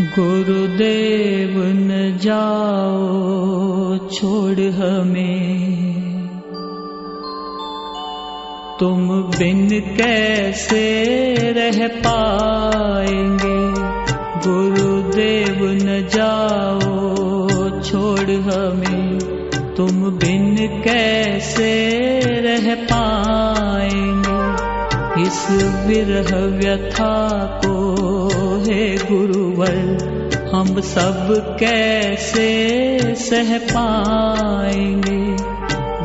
गुरुदेव न जाओ, छोड़ हमें। तुम बिन कैसे रह पाएँगे? गुरुदेव न जाओ, छोड़ हमें। तुम बिन कैसे रह पाएँगे? इस विरह व्यथा को है गुरुवर हम सब कैसे सह पाएँगे?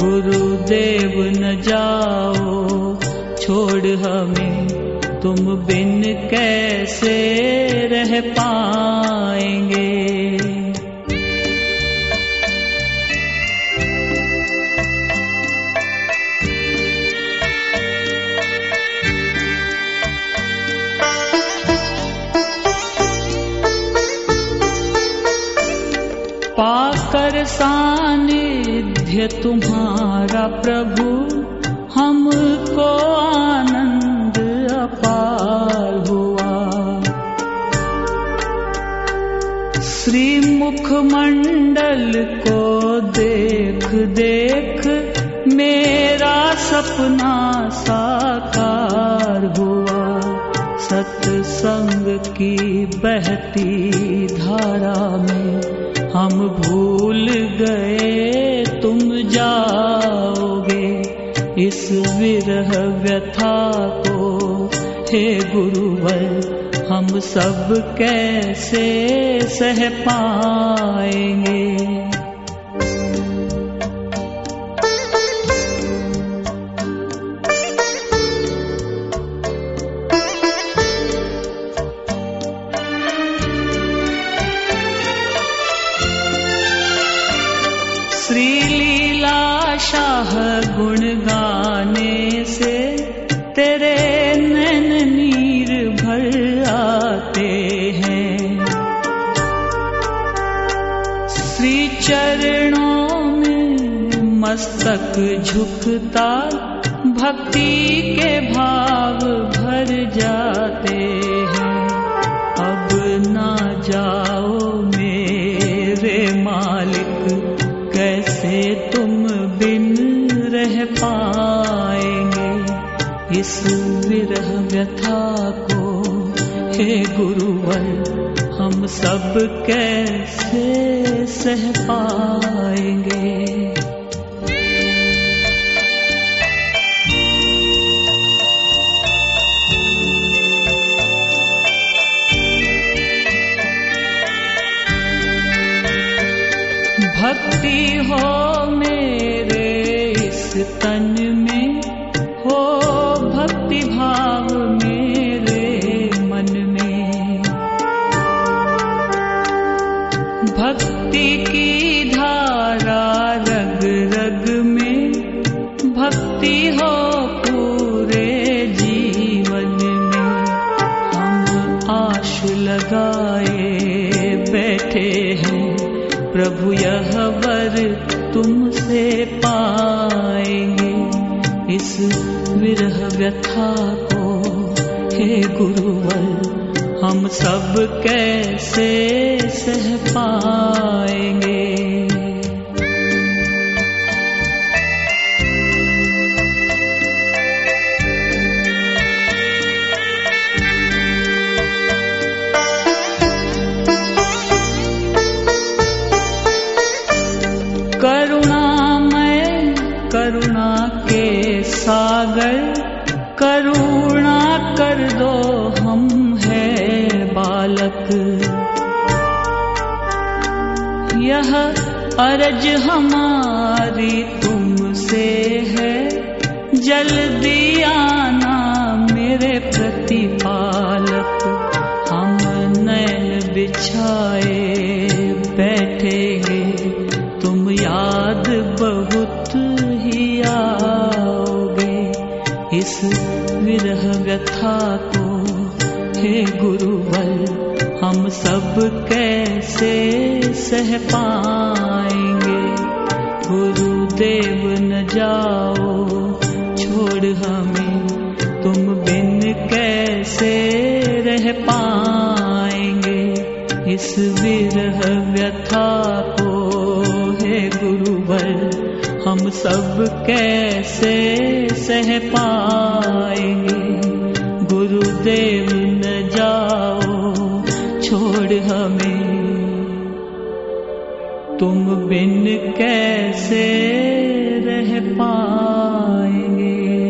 गुरुदेव न जाओ, छोड़ हमें, तुम बिन कैसे रह पाएँगे? सानिध्य तुम्हारा प्रभु, हमको आनंद अपार हुआ। श्री मुखमंडल को देख देख, मेरा सपना साकार हुआ। सत्संग की बहती धारा में हम भूल गए, तुम जाओगे। इस विरह व्यथा को, हे गुरुवर, हम सब कैसे सह पाएँगे? शाह गुण गाने से तेरे नैन नीर भर आते हैं। श्री चरणों में मस्तक झुकता भक्ति के भाव भर जाते हैं। अब ना जाओ मेरे मालिक, कैसे तुम बिन पाएँगे। इस विरह व्यथा को। हे गुरुवर हम सब कैसे सह पाएँगे? भक्ति हो तन में हो भक्ति भाव मेरे मन में। भक्ति की धारा रग रग में भक्ति हो पूरे जीवन में। हम आश लगाए बैठे हैं, प्रभु यह वर तुमसे पाएँगे इस विरह व्यथा को। हे गुरुवर हम सब कैसे सह पाएँगे? सागर, करुणा कर दो हम है बालक। यह अरज हमारी तुमसे है, जल्दी आना मेरे प्रतिपालक। हम नैन बिछाए बैठेंगे, तुम याद बहुत इस विरह व्यथा को, हे गुरुवर हम सब कैसे सह पाएँगे? गुरुदेव न जाओ, छोड़ हमें, तुम बिन कैसे रह पाएँगे? इस विरह व्यथा सब कैसे सह पाएँगे? गुरुदेव न जाओ छोड़ हमें। तुम बिन कैसे रह पाएँगे?